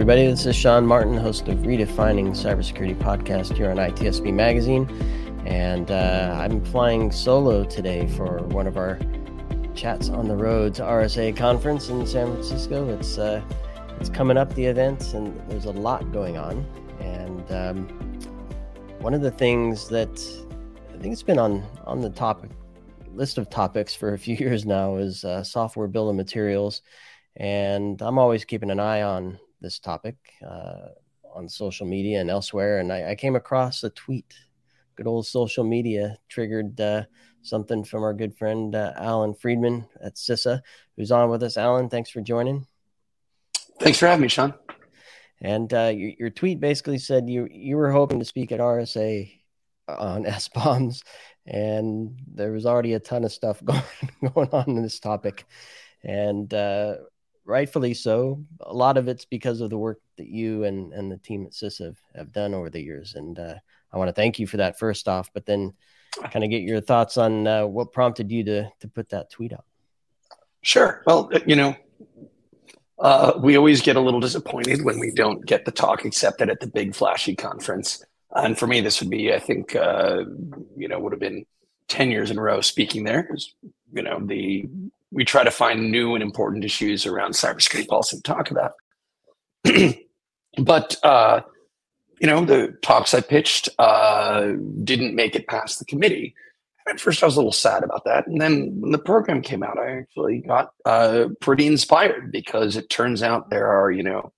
everybody. This is Sean Martin, host of Redefining Cybersecurity podcast here on ITSP Magazine. And uh, I'm flying solo today for one of our Chats on the Roads RSA conference in San Francisco. It's, uh, it's coming up, the event, and there's a lot going on. And um, one of the things that I think it's been on, on the topic list of topics for a few years now is uh, software bill of materials. And I'm always keeping an eye on this topic uh, on social media and elsewhere. And I, I, came across a tweet. Good old social media triggered uh, something from our good friend uh, Allan Friedman at CISA, who's on with us. Allan, thanks for joining. Thanks for having me, Sean. And uh, your, your, tweet basically said you you were hoping to speak at RSA on SBOMs, and there was already a ton of stuff going going on in this topic. And uh, rightfully so. A lot of it's because of the work that you and, and the team at CIS have, have done over the years. And uh, I want to thank you for that first off, but then kind of get your thoughts on uh, what prompted you to, to put that tweet out. Sure. Well, you know, uh, we always get a little disappointed when we don't get the talk accepted at the big flashy conference. And for me, this would be, I think, uh, you know, would have been 10 years in a row speaking there. You know, the we try to find new and important issues around cybersecurity policy to talk about. but uh, you know, the talks I pitched uh, didn't make it past the committee. At first, I was a little sad about that, and then when the program came out, I actually got uh, pretty inspired because it turns out there are, you know,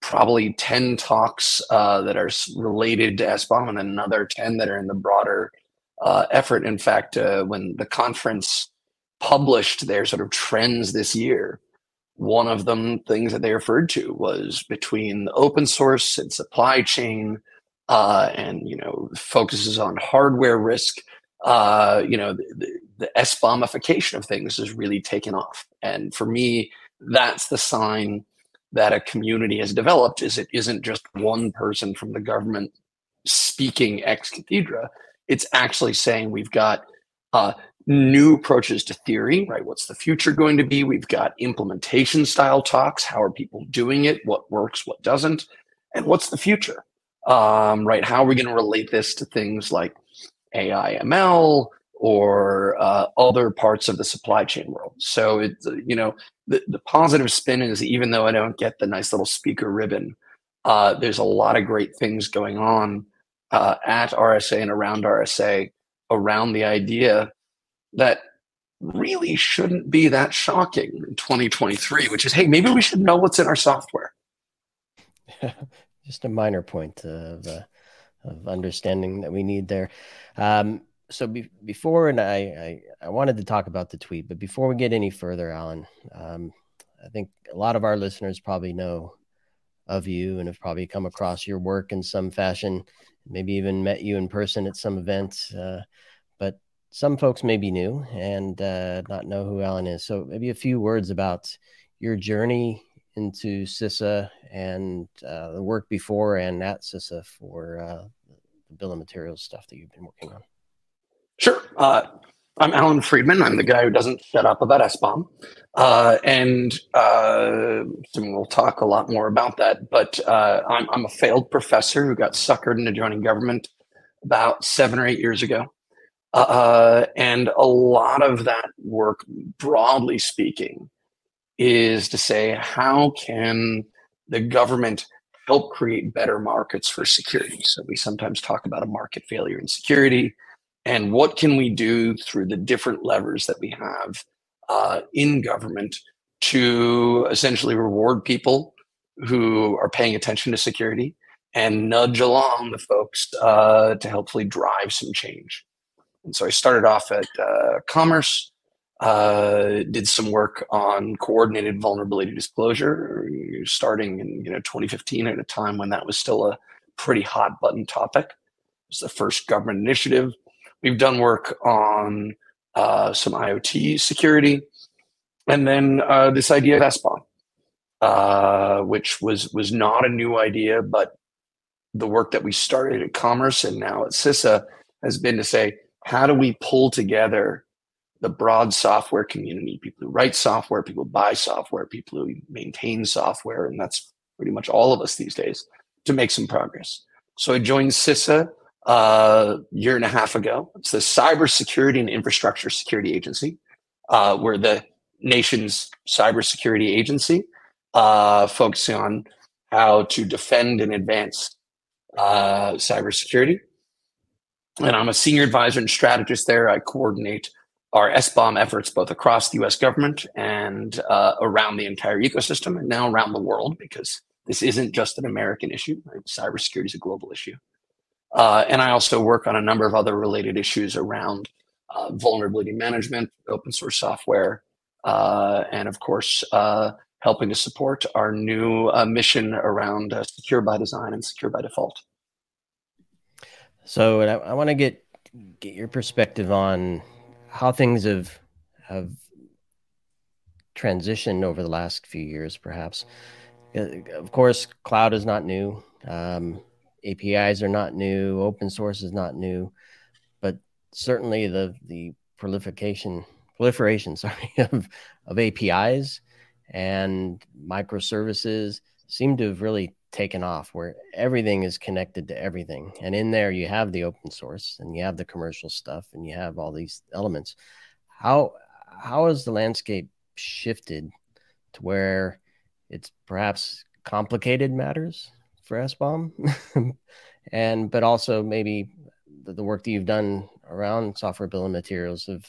probably 10 talks uh, that are related to SBOM and another 10 that are in the broader uh, effort. In fact, uh, when the conference published their sort of trends this year, one of them things that they referred to was between open source and supply chain, uh, and you know focuses on hardware risk. Uh, you know the, the SBOMification of things has really taken off, and for me, that's the sign that a community has developed. Is it isn't just one person from the government speaking ex cathedra. It's actually saying we've got uh, new approaches to theory, right? What's the future going to be? We've got implementation style talks. How are people doing it? What works? What doesn't? And what's the future? Um, right? How are we going to relate this to things like AI, ML, or uh, other parts of the supply chain world? So it's you know the, the positive spin is even though I don't get the nice little speaker ribbon, uh, there's a lot of great things going on uh, at RSA and around RSA around the idea that really shouldn't be that shocking in 2023, which is, hey, maybe we should know what's in our software. Just a minor point of, uh, of understanding that we need there. Um, so be- before, and I, I, I, wanted to talk about the tweet, but before we get any further, Allan, um, I think a lot of our listeners probably know of you and have probably come across your work in some fashion, maybe even met you in person at some event. Uh, some folks may be new and uh, not know who Allan is. So maybe a few words about your journey into CISA and uh, the work before and at CISA for uh, the bill of materials stuff that you've been working on. Sure. Uh, I'm Allan Friedman. I'm the guy who doesn't shut up about SBOM. Uh, and uh, we'll talk a lot more about that. But I'm, I'm a failed professor who got suckered into joining government about seven or eight years ago. Uh, and a lot of that work, broadly speaking, is to say how can the government help create better markets for security? So we sometimes talk about a market failure in security. And what can we do through the different levers that we have uh, in government to essentially reward people who are paying attention to security and nudge along the folks uh, to hopefully drive some change? And so I started off at uh, Commerce, uh, did some work on coordinated vulnerability disclosure, starting in you know 2015 at a time when that was still a pretty hot button topic. It was the first government initiative. We've done work on uh, some IoT security, and then uh, this idea of SBOM, uh, which was was not a new idea, but the work that we started at Commerce and now at CISA has been to say how do we pull together the broad software community people who write software people who buy software people who maintain software and that's pretty much all of us these days, to make some progress. So I joined CISA a uh, year and a half ago. It's the Cybersecurity and Infrastructure Security Agency. Uh, we're the nation's cybersecurity agency, uh, focusing on how to defend and advance uh, cybersecurity. And I'm a senior advisor and strategist there. I coordinate our SBOM efforts both across the US government and uh, around the entire ecosystem and now around the world because this isn't just an American issue. Right? Cybersecurity is a global issue. Uh, and I also work on a number of other related issues around uh, vulnerability management, open source software, uh, and of course, uh, helping to support our new uh, mission around secure by design and secure by default. So I, I want to get get your perspective on how things have have transitioned over the last few years, perhaps. Of course, cloud is not new. Um, APIs are not new. Open source is not new, but certainly the the proliferation proliferation sorry of of APIs and microservices seem to have really taken off where everything is connected to everything and in there you have the open source and you have the commercial stuff and you have all these elements how how has the landscape shifted to where it's perhaps complicated matters for SBOM, and but also maybe the, the, work that you've done around software bill of materials have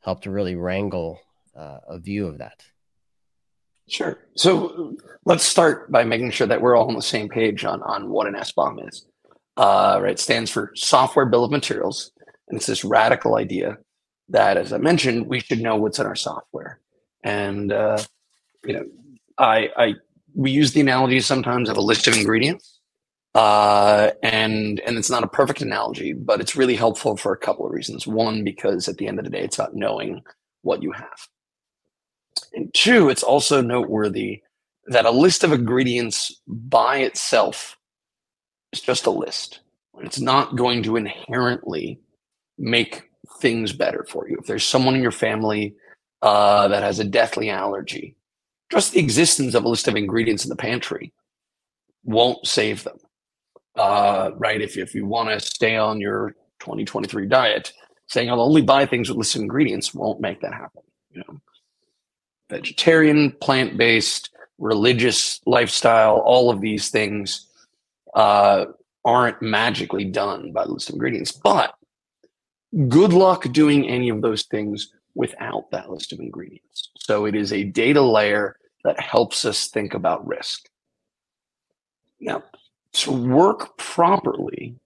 helped to really wrangle uh, a view of that. Sure. So let's start by making sure that we're all on the same page on on what an SBOM is. Uh, right, stands for Software Bill of Materials, and it's this radical idea that, as I mentioned, we should know what's in our software. And uh, you know, I, I we use the analogy sometimes of a list of ingredients. Uh, and and it's not a perfect analogy, but it's really helpful for a couple of reasons. One, because at the end of the day, it's about knowing what you have. And two, it's also noteworthy that a list of ingredients by itself is just a list. It's not going to inherently make things better for you. If there's someone in your family uh, that has a deathly allergy, just the existence of a list of ingredients in the pantry won't save them. Uh, right? If, if you want to stay on your 2023 diet, saying I'll only buy things with listed ingredients won't make that happen. You know, vegetarian, plant based, religious lifestyle, all of these things uh, aren't magically done by the list of ingredients. But good luck doing any of those things without that list of ingredients. So it is a data layer that helps us think about risk. Now, to work properly,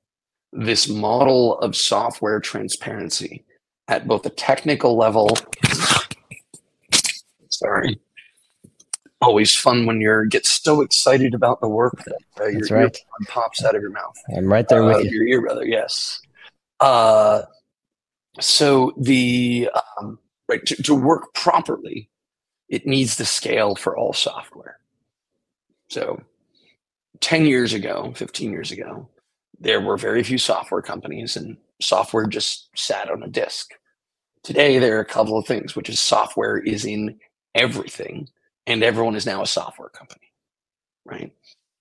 this model of software transparency at both the technical level, sorry, always fun when you get so excited about the work that uh, your That's right. pops out of your mouth. I'm right there with uh, you. Your ear, brother. Yes. Uh, so the um, right to, to work properly, it needs to scale for all software. So 10 years ago, 15 years ago, there were very few software companies and software just sat on a disk. Today, there are a couple of things, which is software is in everything, and everyone is now a software company, right?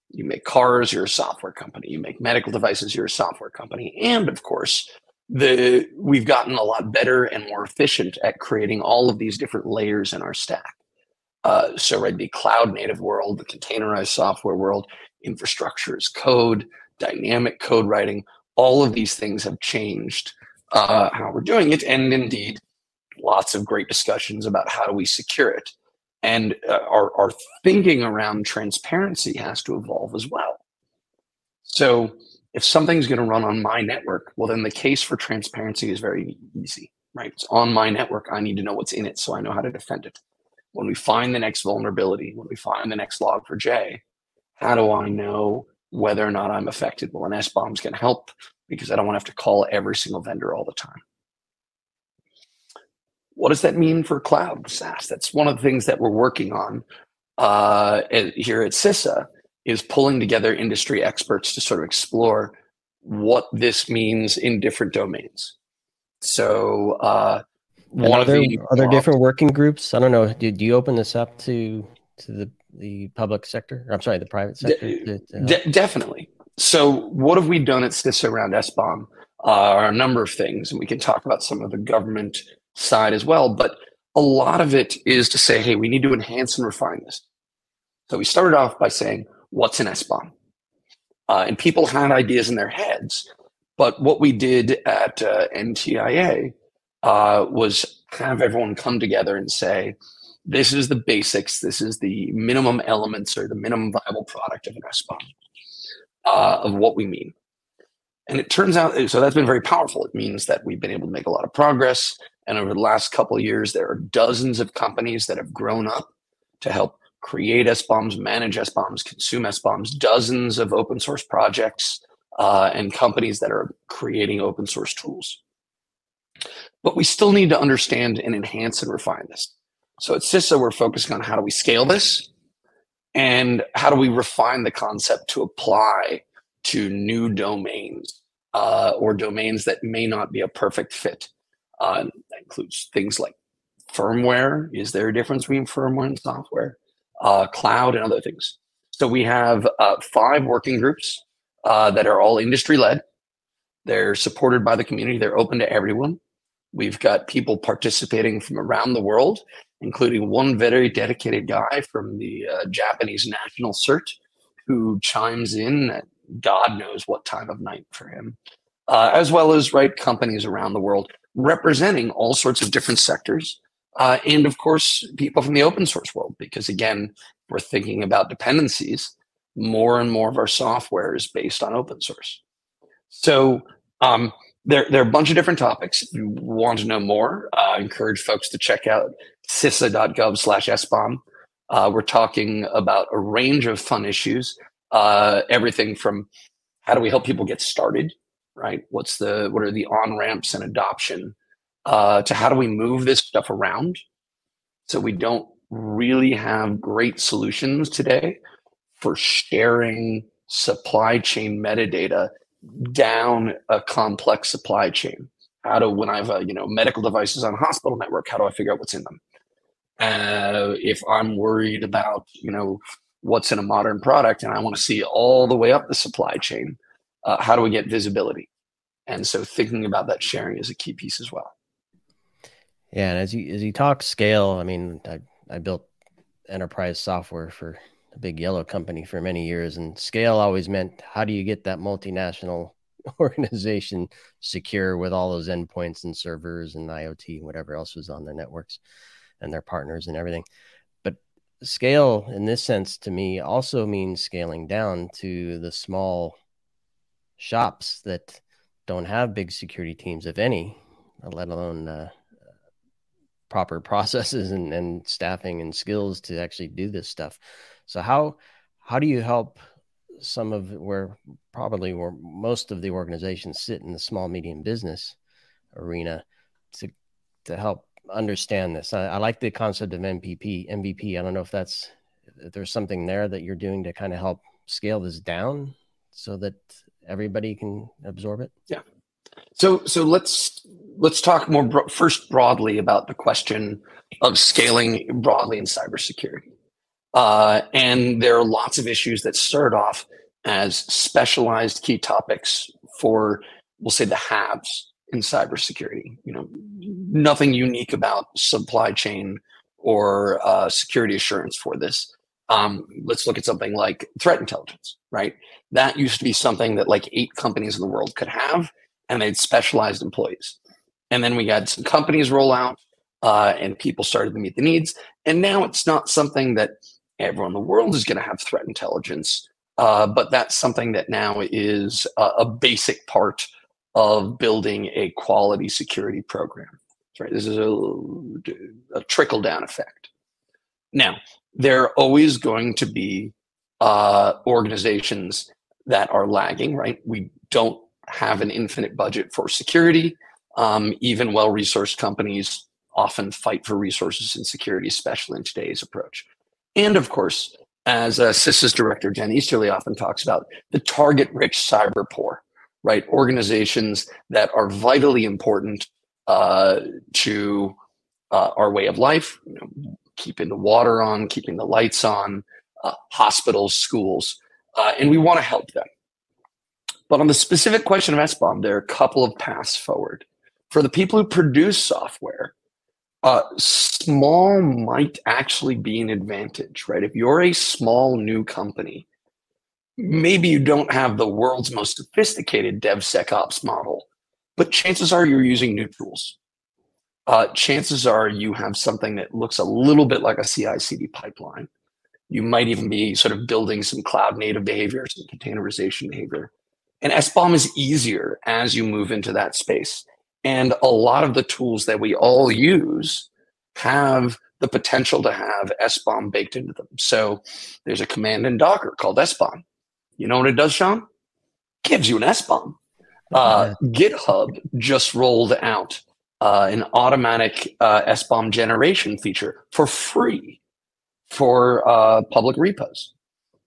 You make cars, you're a software company. You make medical devices, you're a software company. And of course, the we've gotten a lot better and more efficient at creating all of these different layers in our stack. Uh, so, right, the cloud native world, the containerized software world, infrastructure as code, dynamic code writing, all of these things have changed uh, how we're doing it, and indeed, lots of great discussions about how do we secure it. And uh, our, our thinking around transparency has to evolve as well. So, if something's going to run on my network, well, then the case for transparency is very easy, right? It's on my network. I need to know what's in it so I know how to defend it. When we find the next vulnerability, when we find the next Log4j, how do I know whether or not I'm affected? Well, an SBOM's going to help because I don't want to have to call every single vendor all the time. What does that mean for cloud SaaS? That's one of the things that we're working on uh, here at CISA is pulling together industry experts to sort of explore what this means in different domains. So, uh, one are there, the, are there different working groups? I don't know. Do, do you open this up to to the the public sector? I'm sorry, the private sector. De- de- definitely. So, what have we done at CISA around SBOM? Uh, are a number of things, and we can talk about some of the government side as well. But a lot of it is to say, hey, we need to enhance and refine this. So we started off by saying, what's an SBOM? Uh, and people had ideas in their heads. But what we did at uh, NTIA uh, was have everyone come together and say, this is the basics, this is the minimum elements or the minimum viable product of an SBOM uh, of what we mean. And it turns out, so that's been very powerful. It means that we've been able to make a lot of progress. And over the last couple years, there are dozens of companies that have grown up to help create SBOMs, manage SBOMs, consume SBOMs, dozens of open source projects uh, and companies that are creating open source tools. But we still need to understand and enhance and refine this. So at CISA, we're focusing on how do we scale this and how do we refine the concept to apply to new domains uh, or domains that may not be a perfect fit. Uh, that includes things like firmware. Is there a difference between firmware and software? Uh, cloud and other things. So we have uh, five working groups uh, that are all industry led. They're supported by the community. They're open to everyone. We've got people participating from around the world, including one very dedicated guy from the uh, Japanese National CERT who chimes in at God knows what time of night for him, uh, as well as right companies around the world representing all sorts of different sectors. Uh, and of course, people from the open source world, because again, we're thinking about dependencies. More and more of our software is based on open source. So um, there, there are a bunch of different topics. If you want to know more, uh, I encourage folks to check out cisa.gov slash SBOM. Uh, we're talking about a range of fun issues, uh, everything from how do we help people get started, right? What's the what are the on ramps and adoption uh, to how do we move this stuff around so we don't really have great solutions today for sharing supply chain metadata down a complex supply chain. How do when I have a you know medical devices on a hospital network, how do I figure out what's in them? Uh, if I'm worried about you know what's in a modern product and I want to see all the way up the supply chain, uh, how do we get visibility? And so thinking about that sharing is a key piece as well. Yeah, and as you as you talk scale, I mean, I I built enterprise software for a big yellow company for many years, and scale always meant how do you get that multinational organization secure with all those endpoints and servers and IoT, and whatever else was on their networks and their partners and everything But scale in this sense to me also means scaling down to the small shops that don't have big security teams, if any, let alone uh, proper processes and, and staffing and skills to actually do this stuff. So how how do you help some of where probably where most of the organizations sit in the small medium business arena to to help understand this. I, I, like the concept of MVP. MVP. I don't know if that's if there's something there that you're doing to kind of help scale this down so that everybody can absorb it. Yeah. So so let's let's talk more bro- first broadly about the question of scaling broadly in cybersecurity. Uh, and there are lots of issues that start off as specialized key topics for we'll say the haves in cybersecurity. You know, nothing unique about supply chain or uh, security assurance for this. Um, let's look at something like threat intelligence, right? That used to be something that like eight companies in the world could have, and they had specialized employees. And then we had some companies roll out, uh, and people started to meet the needs. And now it's not something that everyone in the world is going to have threat intelligence, uh, but that's something that now is a, a basic part of building a quality security program. Right, this is a, a trickle down effect. Now, there are always going to be uh, organizations that are lagging. Right, we don't have an infinite budget for security. Um, even well-resourced companies often fight for resources and security, especially in today's approach. And of course, as uh, CISA's director Jen Easterly often talks about, the target-rich cyber poor right? Organizations that are vitally important uh, to uh, our way of life, you know, keeping the water on, keeping the lights on, uh, hospitals, schools, uh, and we want to help them. But on the specific question of SBOM, there are a couple of paths forward. For the people who produce software, uh, small might actually be an advantage, right? If you're a small new company, maybe you don't have the world's most sophisticated DevSecOps model, but chances are you're using new tools. Uh, chances are you have something that looks a little bit like a CI CD pipeline. You might even be sort of building some cloud native behavior, some containerization behavior. And SBOM is easier as you move into that space. And a lot of the tools that we all use have the potential to have SBOM baked into them. So there's a command in Docker called SBOM. You know what it does, Sean? Gives you an SBOM. Uh, GitHub just rolled out uh, an automatic uh, SBOM generation feature for free for uh, public repos.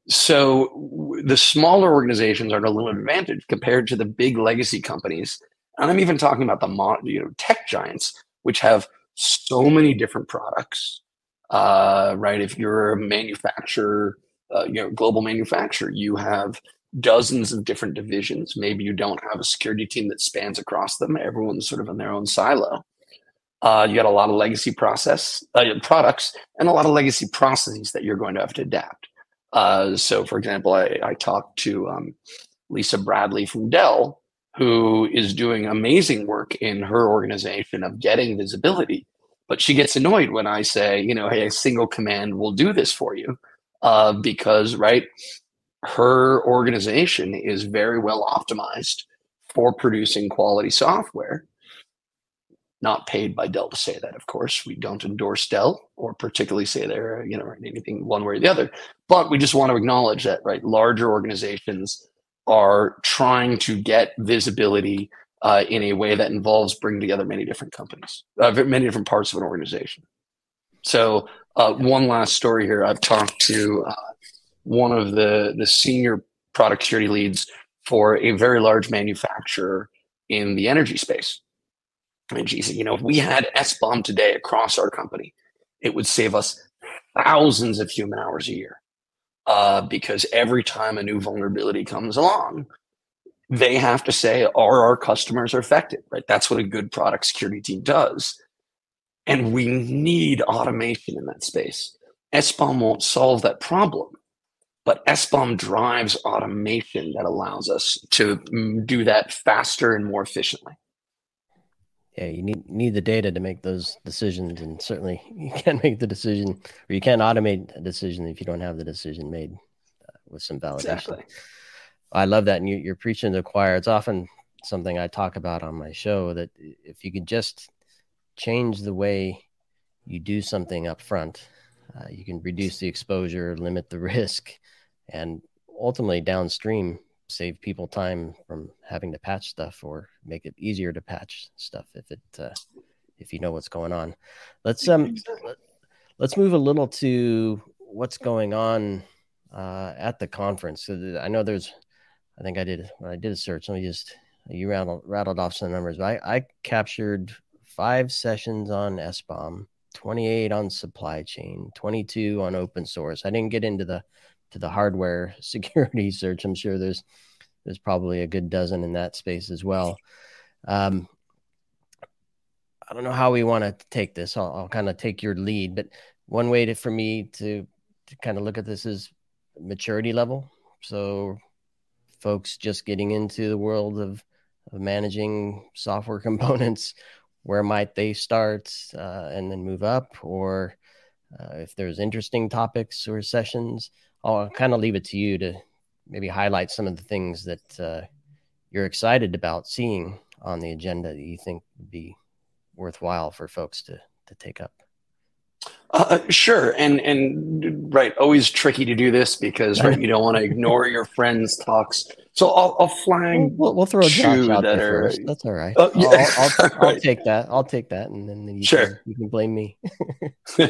So w- the smaller organizations are at a little advantage compared to the big legacy companies. And I'm even talking about the mo- you know tech giants, which have so many different products. Uh, right? If you're a manufacturer, uh, you know, global manufacturer, you have dozens of different divisions. Maybe you don't have a security team that spans across them. Everyone's sort of in their own silo. Uh, you got a lot of legacy process uh, products and a lot of legacy processes that you're going to have to adapt. Uh, so, for example, I, I talked to um, Lisa Bradley from Dell, who is doing amazing work in her organization of getting visibility. But she gets annoyed when I say, you know, hey, a single command will do this for you. Uh, because, right, her organization is very well optimized for producing quality software not paid by Dell to say that, of course. We don't endorse Dell or particularly say they're, you know, anything one way or the other. But we just want to acknowledge that, right? Larger organizations are trying to get visibility uh, in a way that involves bringing together many different companies, uh, many different parts of an organization. So, uh, one last story here. I've talked to uh, one of the the senior product security leads for a very large manufacturer in the energy space and she said, you know, if we had SBOM today across our company, it would save us thousands of human hours a year. Uh, because every time a new vulnerability comes along, they have to say, are our customers affected? Right? That's what a good product security team does. And we need automation in that space. SBOM won't solve that problem, but SBOM drives automation that allows us to mm, do that faster and more efficiently yeah, you need need the data to make those decisions, and certainly you can't make the decision, or you can't automate a decision if you don't have the decision made uh, with some validation. Exactly. I love that, and you, you're preaching to the choir. It's often something I talk about on my show that if you could just change the way you do something up front, uh, you can reduce the exposure, limit the risk, and ultimately downstream save people time from having to patch stuff or make it easier to patch stuff if it uh, if you know what's going on. Let's um let's move a little to what's going on uh, at the conference. I know there's I think I did when I did a search. Let me just you rattled rattled off some numbers. I, I captured five sessions on SBOM, 28 on supply chain, 22 on open source. I didn't get into the to the hardware security search. I'm sure there's there's probably a good dozen in that space as well. Um, I don't know how we want to take this. I'll, I'll kind of take your lead, but one way to, for me to to kind of look at this is maturity level. So, folks just getting into the world of, of managing software components, where might they start uh, and then move up, or uh, if there's interesting topics or sessions, I'll kind of leave it to you to maybe highlight some of the things that uh, you're excited about seeing on the agenda that you think would be worthwhile for folks to to take up. Uh, sure, and and right, always tricky to do this because right, you don't want to ignore your friends' talks. So I'll, I'll flag. We'll, we'll throw Josh out there are, first. That's all right. Uh, yeah. I'll, I'll, I'll, I'll, take that. I'll take that, and then you sure. can, you can blame me.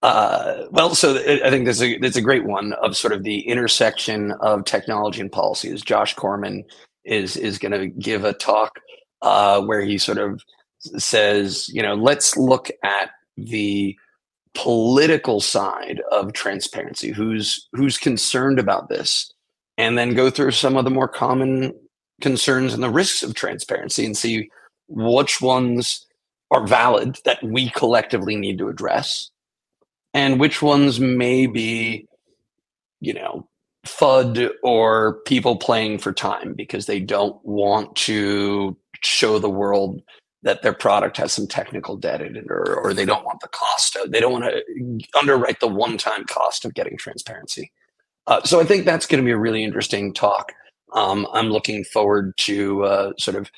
Uh, well, so I think there's a there's a great one of sort of the intersection of technology and policies. Josh Corman is is going to give a talk uh, where he sort of says, you know, let's look at the political side of transparency, who's who's concerned about this, and then go through some of the more common concerns and the risks of transparency and see which ones are valid that we collectively need to address and which ones may be you know FUD or people playing for time because they don't want to show the world that their product has some technical debt in it or, or they don't want the cost of, they don't want to underwrite the one-time cost of getting transparency. Uh, so i think that's going to be a really interesting talk. Um, i'm looking forward to uh, sort of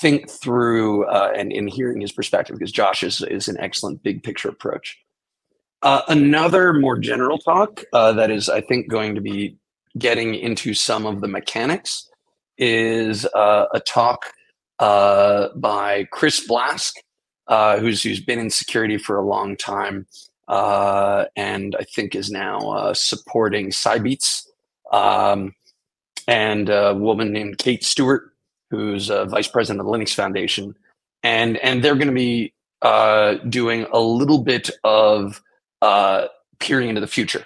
think through uh, and in hearing his perspective because josh is, is an excellent big picture approach. Uh, another more general talk uh, that is, I think, going to be getting into some of the mechanics is uh, a talk uh, by Chris Blask, uh, who's who's been in security for a long time, uh, and I think is now supporting Cybeats, um, and a woman named Kate Stewart, who's vice president of the Linux Foundation, and and they're going to be doing a little bit of uh, peering into the future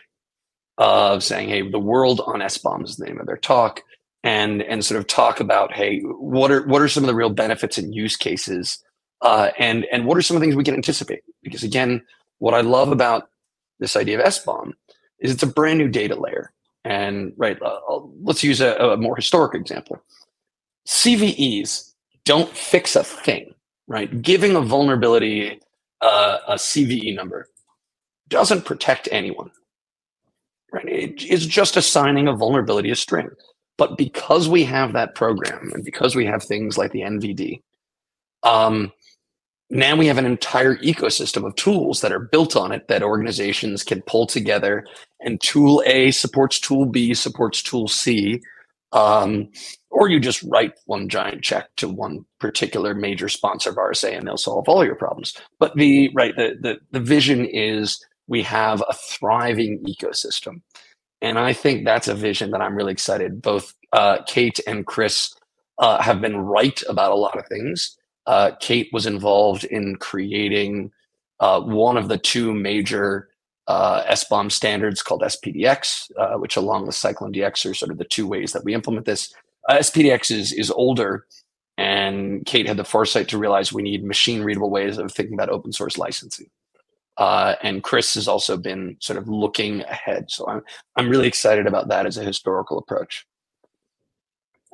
of saying, hey, the world on SBOM is the name of their talk, and and sort of talk about, hey, what are what are some of the real benefits and use cases, uh, and and what are some of the things we can anticipate? Because again, what I love about this idea of SBOM is it's a brand new data layer, and right, uh, let's use a, a more historic example. CVEs don't fix a thing, right? Giving a vulnerability uh, a CVE number doesn't protect anyone. Right? It is just assigning a vulnerability a string. But because we have that program and because we have things like the NVD, um, now we have an entire ecosystem of tools that are built on it that organizations can pull together and tool A supports tool B supports tool C. Um, or you just write one giant check to one particular major sponsor of RSA and they'll solve all your problems. But the right the the, the vision is we have a thriving ecosystem. And I think that's a vision that I'm really excited. Both uh, Kate and Chris uh, have been right about a lot of things. Uh, Kate was involved in creating uh, one of the two major uh, SBOM standards called SPDX, uh, which, along with CycloneDX, are sort of the two ways that we implement this. SPDX is is older, and Kate had the foresight to realize we need machine readable ways of thinking about open source licensing. Uh, and Chris has also been sort of looking ahead. So I'm I'm really excited about that as a historical approach.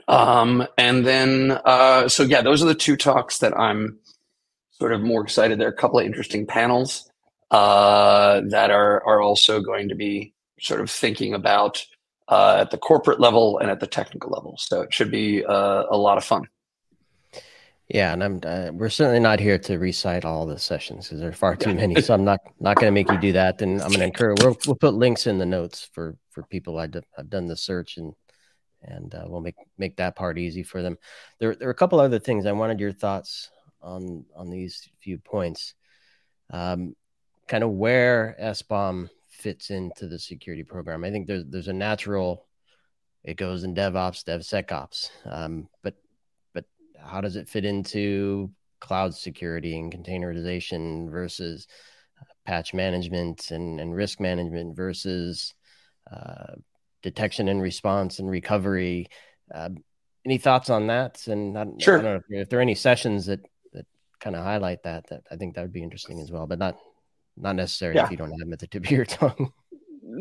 Um, and then uh, so yeah, those are the two talks that I'm sort of more excited. There are a couple of interesting panels uh, that are are also going to be sort of thinking about uh, at the corporate level and at the technical level. So it should be uh, a lot of fun. Yeah, and I'm uh, we're certainly not here to recite all the sessions because there are far too many. So I'm not not going to make you do that. And I'm going to encourage. We'll, we'll put links in the notes for for people. I have done the search and and uh, we'll make make that part easy for them. There there are a couple other things I wanted your thoughts on on these few points. Um, kind of where SBOM fits into the security program. I think there's there's a natural. It goes in DevOps, DevSecOps, um, but how does it fit into cloud security and containerization versus uh, patch management and, and risk management versus uh, detection and response and recovery. Uh, any thoughts on that? And I, sure. I don't know if, if, there are any sessions that that kind of highlight that. That I think that would be interesting as well, but not not necessary yeah. if you don't have them at the tip of your tongue.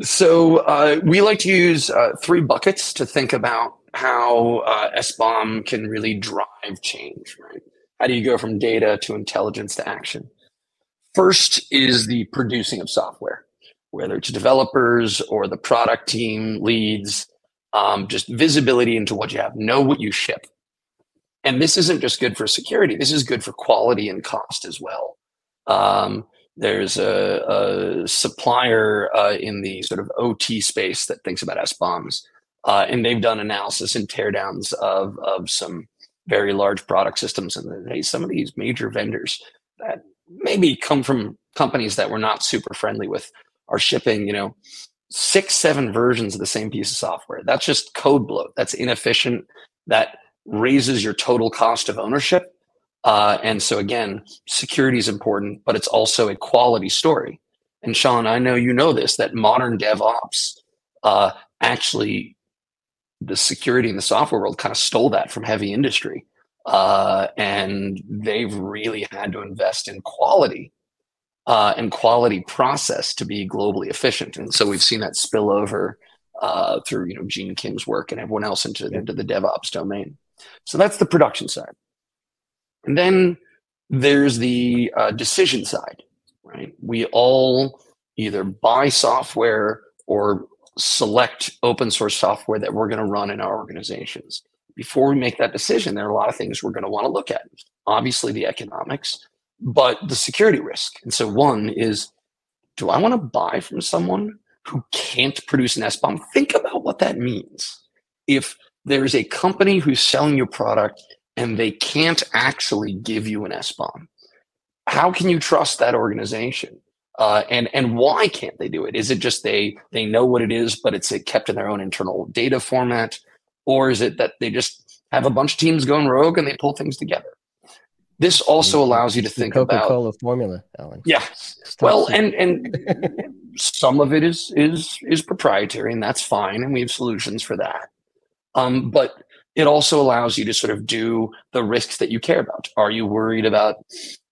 So uh, we like to use uh, three buckets to think about how uh, SBOM can really drive change, right? How do you go from data to intelligence to action? First is the producing of software, whether it's developers or the product team leads, um, just visibility into what you have, know what you ship. And this isn't just good for security, this is good for quality and cost as well. Um, there's a, a supplier uh, in the sort of OT space that thinks about SBOMs uh, and they've done analysis and teardowns of of some very large product systems. And hey, some of these major vendors that maybe come from companies that we're not super friendly with are shipping, you know, six, seven versions of the same piece of software. That's just code bloat. That's inefficient. That raises your total cost of ownership. Uh, and so again, security is important, but it's also a quality story. And Sean, I know you know this that modern DevOps uh, actually the security in the software world kind of stole that from heavy industry. Uh, and they've really had to invest in quality uh, and quality process to be globally efficient. And so we've seen that spill over uh, through you know Gene Kim's work and everyone else into, into the DevOps domain. So that's the production side. And then there's the uh, decision side, right? We all either buy software or select open source software that we're going to run in our organizations. Before we make that decision, there are a lot of things we're going to want to look at. Obviously, the economics, but the security risk. And so, one is do I want to buy from someone who can't produce an SBOM? Think about what that means. If there's a company who's selling you a product and they can't actually give you an SBOM, how can you trust that organization? Uh, and and why can't they do it? Is it just they they know what it is, but it's kept in their own internal data format, or is it that they just have a bunch of teams going rogue and they pull things together? This also allows you to think Coca-Cola about Coca-Cola formula, Allan. Yeah, well, and and some of it is is is proprietary, and that's fine, and we have solutions for that. Um, but it also allows you to sort of do the risks that you care about. Are you worried about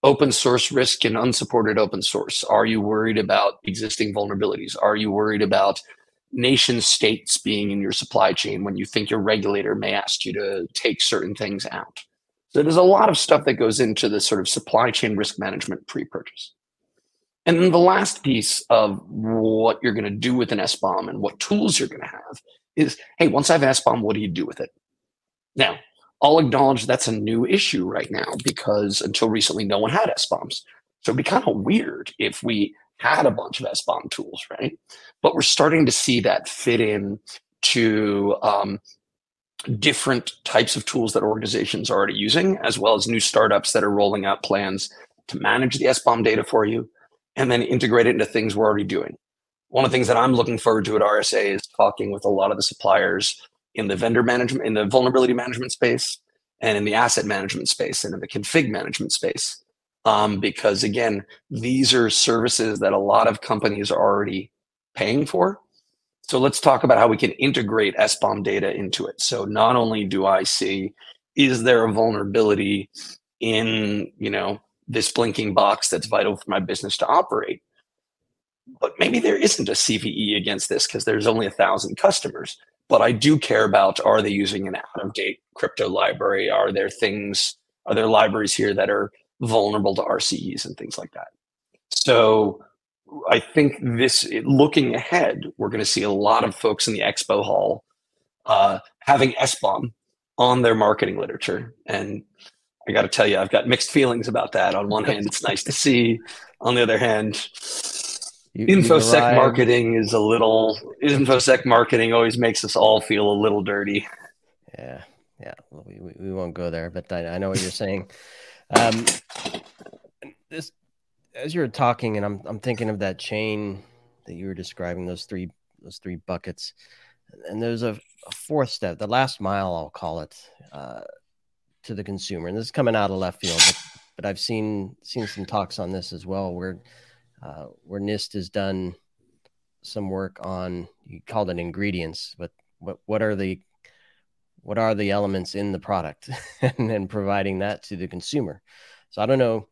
open source risk and unsupported open source? Are you worried about existing vulnerabilities? Are you worried about nation states being in your supply chain when you think your regulator may ask you to take certain things out? So there's a lot of stuff that goes into the sort of supply chain risk management pre-purchase. And then the last piece of what you're going to do with an SBOM and what tools you're going to have is, hey, once I have an SBOM, what do you do with it? Now, I'll acknowledge that's a new issue right now because until recently, no one had SBOMs. So it'd be kind of weird if we had a bunch of SBOM tools, right? But we're starting to see that fit in to um, different types of tools that organizations are already using, as well as new startups that are rolling out plans to manage the SBOM data for you and then integrate it into things we're already doing. One of the things that I'm looking forward to at RSA is talking with a lot of the suppliers in the vendor management, in the vulnerability management space, and in the asset management space, and in the config management space. Um, because again, these are services that a lot of companies are already paying for. So let's talk about how we can integrate SBOM data into it. So not only do I see, is there a vulnerability in, you know, this blinking box that's vital for my business to operate? But maybe there isn't a CVE against this because there's only a thousand customers but I do care about are they using an out of date crypto library? Are there things, are there libraries here that are vulnerable to RCEs and things like that? So I think this, looking ahead, we're going to see a lot of folks in the expo hall uh, having SBOM on their marketing literature. And I got to tell you, I've got mixed feelings about that. On one hand, it's nice to see. On the other hand, you, infosec marketing is a little infosec marketing always makes us all feel a little dirty. Yeah yeah. Well, we, we, we won't go there but I, I know what you're saying. Um, this as you were talking and I'm, I'm thinking of that chain that you were describing those three those three buckets and there's a, a fourth step the last mile i'll call it uh, to the consumer. And this is coming out of left field but, but i've seen seen some talks on this as well where uh, where NIST has done some work on you called it ingredients, but what what are the what are the elements in the product and then providing that to the consumer. So I don't know.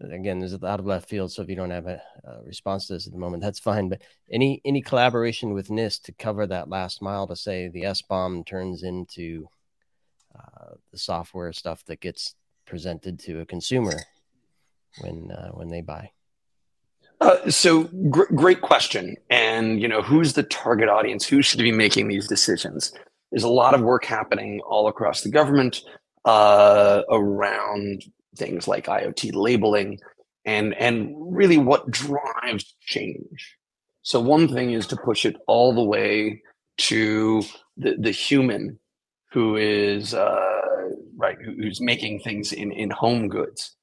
Again, there's out of left field, so if you don't have a, a response to this at the moment, that's fine. But any any collaboration with NIST to cover that last mile to say the SBOM turns into uh, the software stuff that gets presented to a consumer when uh, when they buy. Uh, so gr- great question. And, you know, who's the target audience? Who should be making these decisions? There's a lot of work happening all across the government uh, around things like IoT labeling and, and really what drives change. So one thing is to push it all the way to the, the human who is, uh, right, who's making things in, in home goods.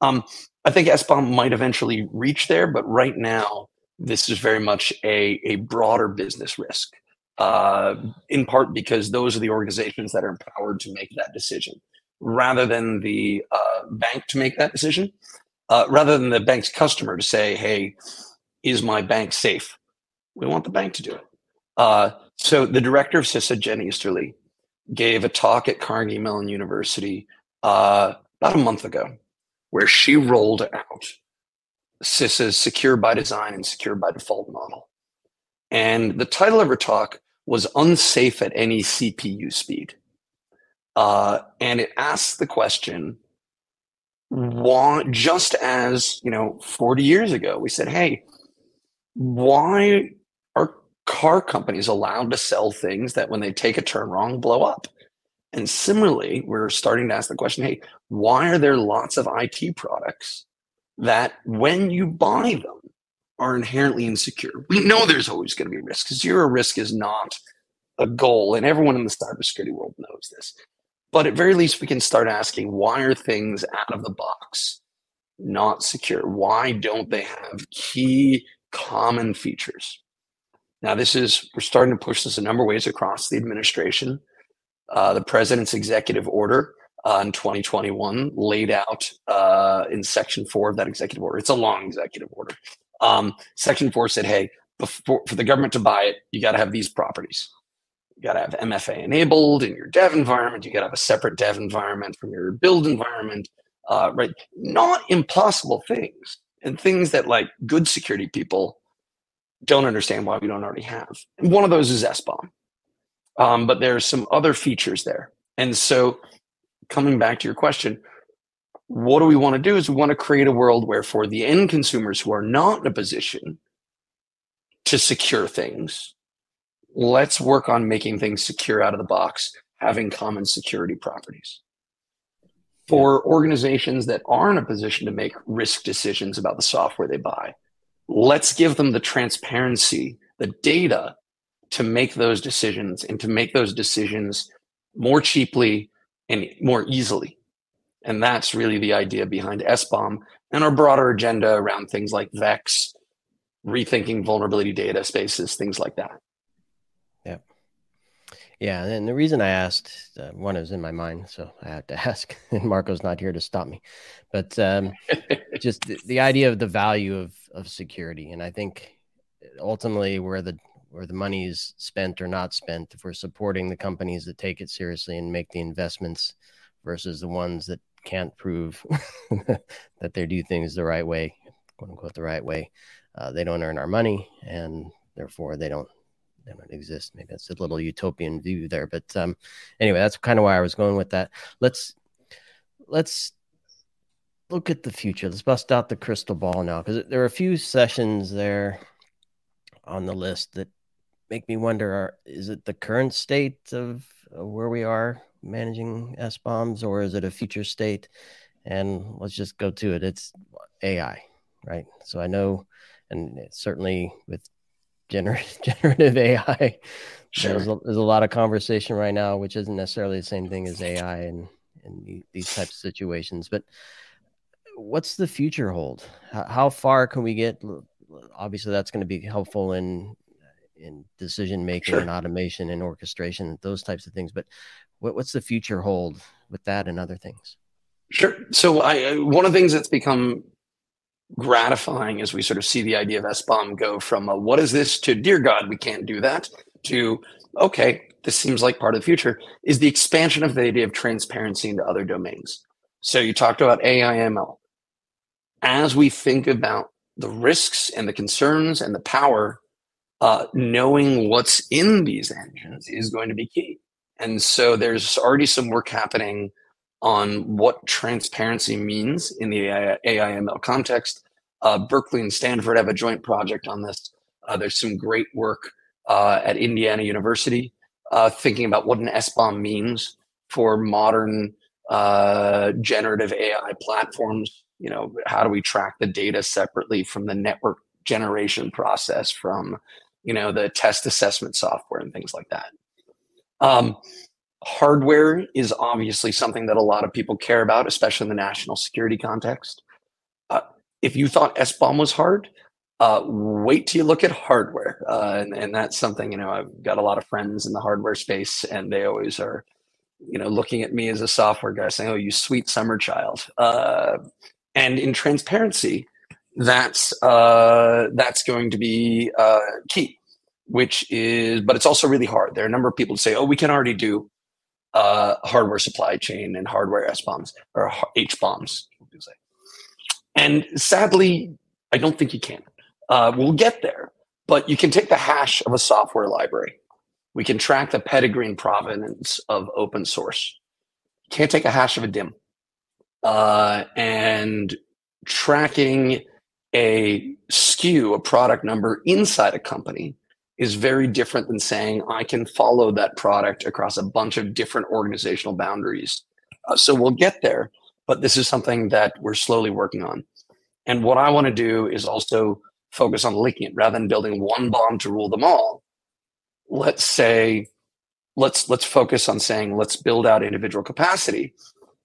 Um, I think SBOM might eventually reach there, but right now, this is very much a, a broader business risk, uh, in part because those are the organizations that are empowered to make that decision rather than the uh, bank to make that decision, uh, rather than the bank's customer to say, hey, is my bank safe? We want the bank to do it. Uh, so the director of CISA, Jen Easterly, gave a talk at Carnegie Mellon University uh, about a month ago, where she rolled out CISA's secure by design and secure by default model. And the title of her talk was Unsafe at Any CPU Speed. Uh, and it asks the question why, just as, you know, 40 years ago, we said, hey, why are car companies allowed to sell things that when they take a turn wrong blow up? And similarly, we're starting to ask the question hey, why are there lots of IT products that when you buy them are inherently insecure? We know there's always going to be risk. Zero risk is not a goal, and everyone in the cybersecurity world knows this. But at very least, we can start asking why are things out of the box not secure? Why don't they have key common features? Now, this is, we're starting to push this a number of ways across the administration. Uh, the president's executive order uh, in 2021 laid out uh, in section four of that executive order. It's a long executive order. Um, section four said, hey, before, for the government to buy it, you got to have these properties. You got to have MFA enabled in your dev environment. You got to have a separate dev environment from your build environment, uh, right? Not impossible things and things that like good security people don't understand why we don't already have. And one of those is SBOM. Um, but there's some other features there. And so coming back to your question, what do we want to do is we want to create a world where for the end consumers who are not in a position to secure things, let's work on making things secure out of the box, having common security properties. For organizations that are in a position to make risk decisions about the software they buy, let's give them the transparency, the data to make those decisions and to make those decisions more cheaply and more easily. And that's really the idea behind SBOM and our broader agenda around things like VEX, rethinking vulnerability data spaces, things like that. Yeah. Yeah. And the reason I asked, uh, one is in my mind, so I have to ask, and Marco's not here to stop me. But um, just the, the idea of the value of, of security. And I think ultimately where the where the money is spent or not spent, if we're supporting the companies that take it seriously and make the investments versus the ones that can't prove that they do things the right way, quote unquote, the right way, uh, they don't earn our money and therefore they don't they don't exist. Maybe that's a little utopian view there, but um, anyway, that's kind of why I was going with that. Let's let's look at the future. Let's bust out the crystal ball now because there are a few sessions there on the list that make me wonder are, is it the current state of, uh, where we are managing SBOMs, or is it a future state? And let's just go to it. It's AI, right? So I know, and certainly with gener- generative AI, sure. there's, a, there's a lot of conversation right now, which isn't necessarily the same thing as AI and, and these types of situations. But what's the future hold? How, how far can we get? Obviously, that's going to be helpful in in decision making sure. and automation and orchestration, those types of things. But what, what's the future hold with that and other things? Sure. So I one of the things that's become gratifying as we sort of see the idea of SBOM go from a, what is this to dear God, we can't do that to okay, this seems like part of the future is the expansion of the idea of transparency into other domains. So you talked about AI ML. As we think about the risks and the concerns and the power uh, knowing what's in these engines is going to be key. And so there's already some work happening on what transparency means in the AI, AIML context. Uh, Berkeley and Stanford have a joint project on this. Uh, there's some great work uh, at Indiana University uh, thinking about what an SBOM means for modern uh, generative AI platforms. You know, how do we track the data separately from the network generation process, from you know, the test assessment software and things like that. Um, hardware is obviously something that a lot of people care about, especially in the national security context. Uh, if you thought SBOM was hard, uh, wait till you look at hardware. Uh, and, and that's something, you know, I've got a lot of friends in the hardware space and they always are, you know, looking at me as a software guy saying, oh, you sweet summer child. Uh, and in transparency, that's uh, that's going to be uh, key. Which is, but it's also really hard. There are a number of people who say, "Oh, we can already do uh, hardware supply chain and hardware SBOMs or HBOMs." And sadly, I don't think you can. Uh, we'll get there, but you can take the hash of a software library. We can track the pedigree and provenance of open source. can't take a hash of a DIMM. Uh, and tracking a SKU, a product number inside a company, is very different than saying I can follow that product across a bunch of different organizational boundaries. Uh, so we'll get there, but this is something that we're slowly working on. And what I want to do is also focus on linking it rather than building one bomb to rule them all. Let's say, let's let's focus on saying let's build out individual capacity.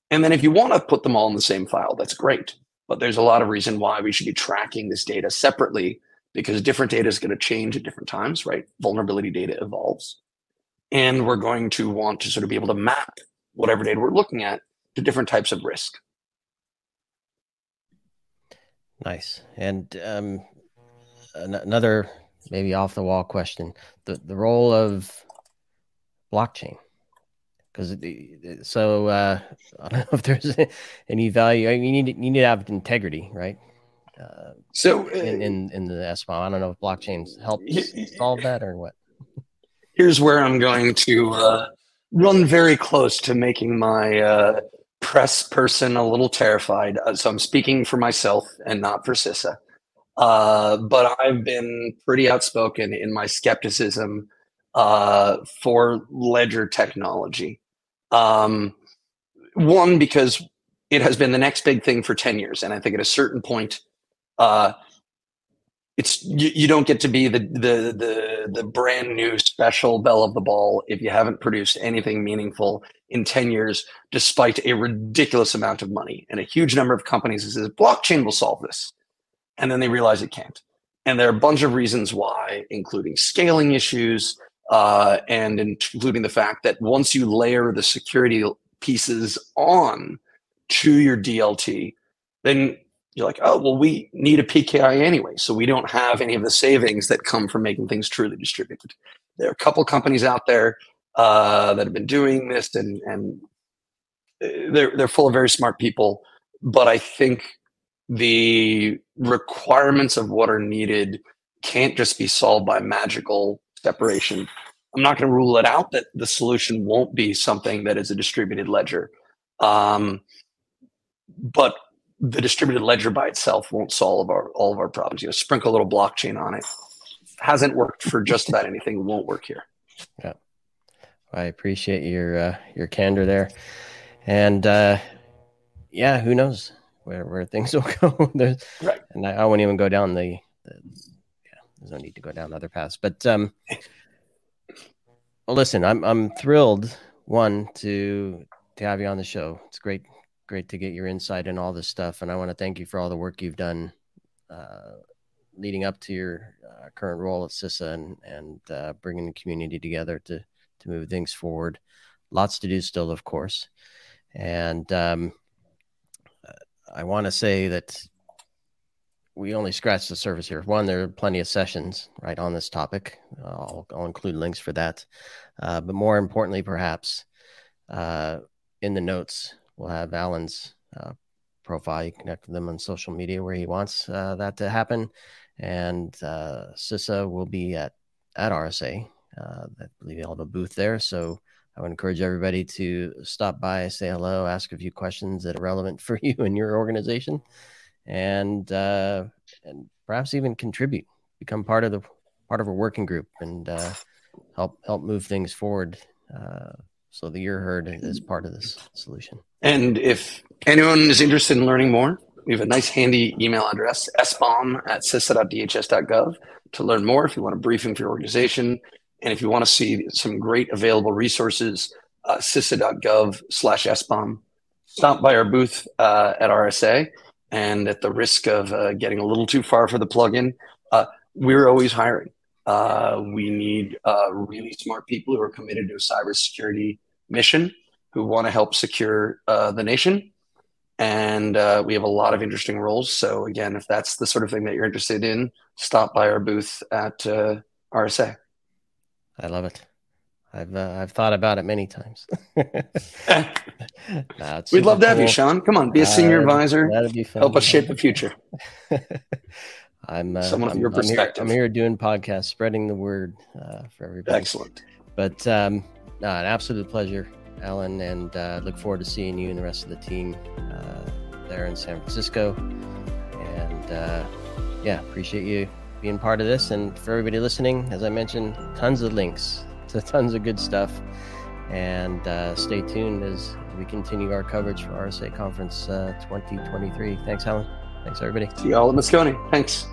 And then if you want to put them all in the same file, that's great. But there's a lot of reason why we should be tracking this data separately because different data is going to change at different times, right? Vulnerability data evolves. And we're going to want to sort of be able to map whatever data we're looking at to different types of risk. Nice. And um, another maybe off the wall question: the the role of blockchain. Because so uh, I don't know if there's any value. I mean, you need you need to have integrity, right? Uh, so uh, in, in in the SBOM, I don't know if blockchains help solve that or what. Here's where I'm going to uh, run very close to making my uh, press person a little terrified. Uh, so I'm speaking for myself and not for CISA. Uh, but I've been pretty outspoken in my skepticism uh, for ledger technology. Um, one, because it has been the next big thing for 10 years. And I think at a certain point, uh, it's you, you, don't get to be the, the the the brand new special bell of the ball if you haven't produced anything meaningful in 10 years despite a ridiculous amount of money. And a huge number of companies says blockchain will solve this. And then they realize it can't. And there are a bunch of reasons why including scaling issues uh, and including the fact that once you layer the security pieces on to your dlt then you're like, oh, well, we need a PKI anyway. So we don't have any of the savings that come from making things truly distributed. There are a couple companies out there uh, that have been doing this and, and uh, they're, they're full of very smart people. But I think the requirements of what are needed can't just be solved by magical separation. I'm not going to rule it out that the solution won't be something that is a distributed ledger. Um, but the distributed ledger by itself won't solve our all of our problems. You know, sprinkle a little blockchain on it. Hasn't worked for just about anything. Won't work here. Yeah, I appreciate your uh, your candor there, and uh, yeah, who knows where where things will go. There's, right. And I, I, won't even go down the, the yeah. There's no need to go down other paths, but um, well, listen, I'm I'm thrilled one to to have you on the show. It's great great to get your insight and all this stuff. And I want to thank you for all the work you've done uh, leading up to your uh, current role at CISA and, and uh, bringing the community together to, to move things forward. Lots to do still, of course. And um, I want to say that we only scratched the surface here. One, there are plenty of sessions right on this topic. I'll, I'll include links for that. Uh, but more importantly, perhaps uh, in the notes, we'll have Allan's uh, profile. You connect with them on social media where he wants uh, that to happen. And uh, CISA will be at, at RSA. Uh, I believe they'll have a booth there. So I would encourage everybody to stop by, say hello, ask a few questions that are relevant for you and your organization, and uh, and perhaps even contribute, become part of the part of a working group, and uh, help help move things forward. Uh, so the you're heard as part of this solution. And if anyone is interested in learning more, we have a nice handy email address, sbom at cisa.dhs.gov to learn more if you want a briefing for your organization. And if you want to see some great available resources, uh, cisa.gov slash sbom. Stop by our booth uh, at RSA. And at the risk of uh, getting a little too far for the plugin, uh, we're always hiring. Uh, we need uh, really smart people who are committed to a cybersecurity mission who want to help secure uh, the nation. and uh, we have a lot of interesting roles. So again, if that's the sort of thing that you're interested in, stop by our booth at uh, RSA. I love it. I've uh, I've thought about it many times. nah, We'd love to have you, Sean. Come on, be a senior uh, advisor. That'd be fun. Help us shape the future. I'm uh, someone of your perspective. I'm here, I'm here, doing podcasts, spreading the word uh, for everybody. Excellent. But um, no, an absolute pleasure, Allan, and uh, look forward to seeing you and the rest of the team uh, there in San Francisco. And uh, yeah, appreciate you being part of this. And for everybody listening, as I mentioned, tons of links to tons of good stuff. And uh, stay tuned as we continue our coverage for RSA Conference uh, 2023. Thanks, Allan. Thanks, everybody. See you all at Moscone. Thanks.